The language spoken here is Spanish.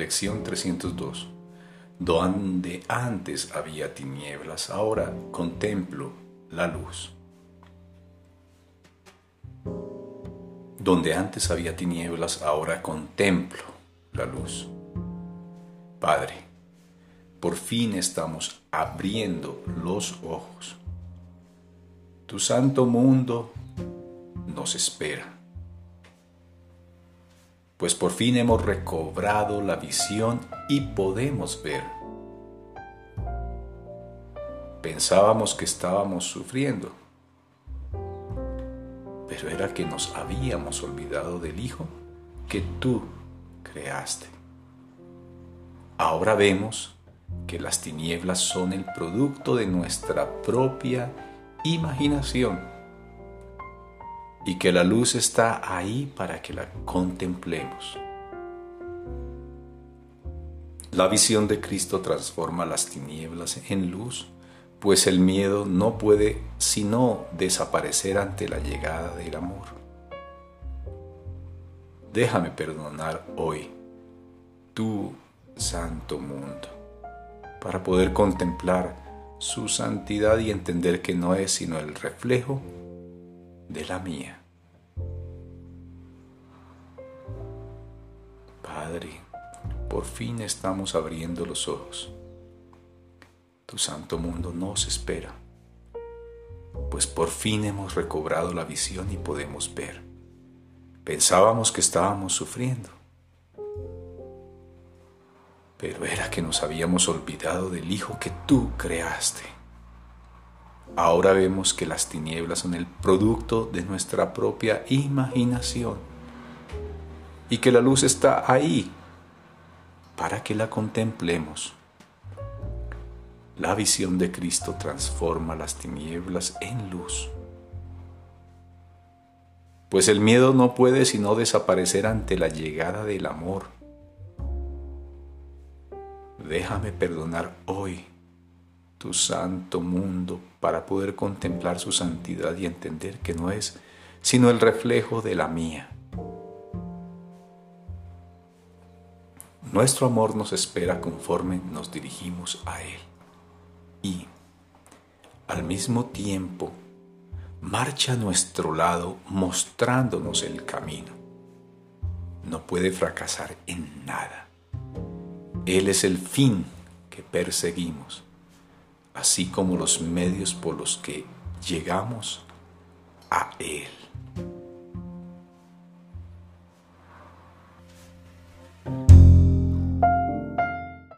Lección 302. Donde antes había tinieblas, ahora contemplo la luz. Donde antes había tinieblas, ahora contemplo la luz. Padre, por fin estamos abriendo los ojos. Tu santo mundo nos espera pues por fin hemos recobrado la visión y podemos ver. Pensábamos que estábamos sufriendo, pero era que nos habíamos olvidado del Hijo que tú creaste. Ahora vemos que las tinieblas son el producto de nuestra propia imaginación y que la luz está ahí para que la contemplemos. La visión de Cristo transforma las tinieblas en luz, pues el miedo no puede sino desaparecer ante la llegada del amor. Déjame perdonar hoy tu santo mundo, para poder contemplar su santidad y entender que no es sino el reflejo de la mía. Por fin estamos abriendo los ojos. Tu santo mundo nos espera, pues por fin hemos recobrado la visión y podemos ver. Pensábamos que estábamos sufriendo, pero era que nos habíamos olvidado del Hijo que tú creaste. Ahora vemos que las tinieblas son el producto de nuestra propia imaginación y que la luz está ahí para que la contemplemos. La visión de Cristo transforma las tinieblas en luz. Pues el miedo no puede sino desaparecer ante la llegada del amor. Déjame perdonar hoy tu santo mundo para poder contemplar su santidad y entender que no es sino el reflejo de la mía. Nuestro amor nos espera conforme nos dirigimos a Él y, al mismo tiempo, marcha a nuestro lado mostrándonos el camino. No puede fracasar en nada. Él es el fin que perseguimos así como los medios por los que llegamos a Él.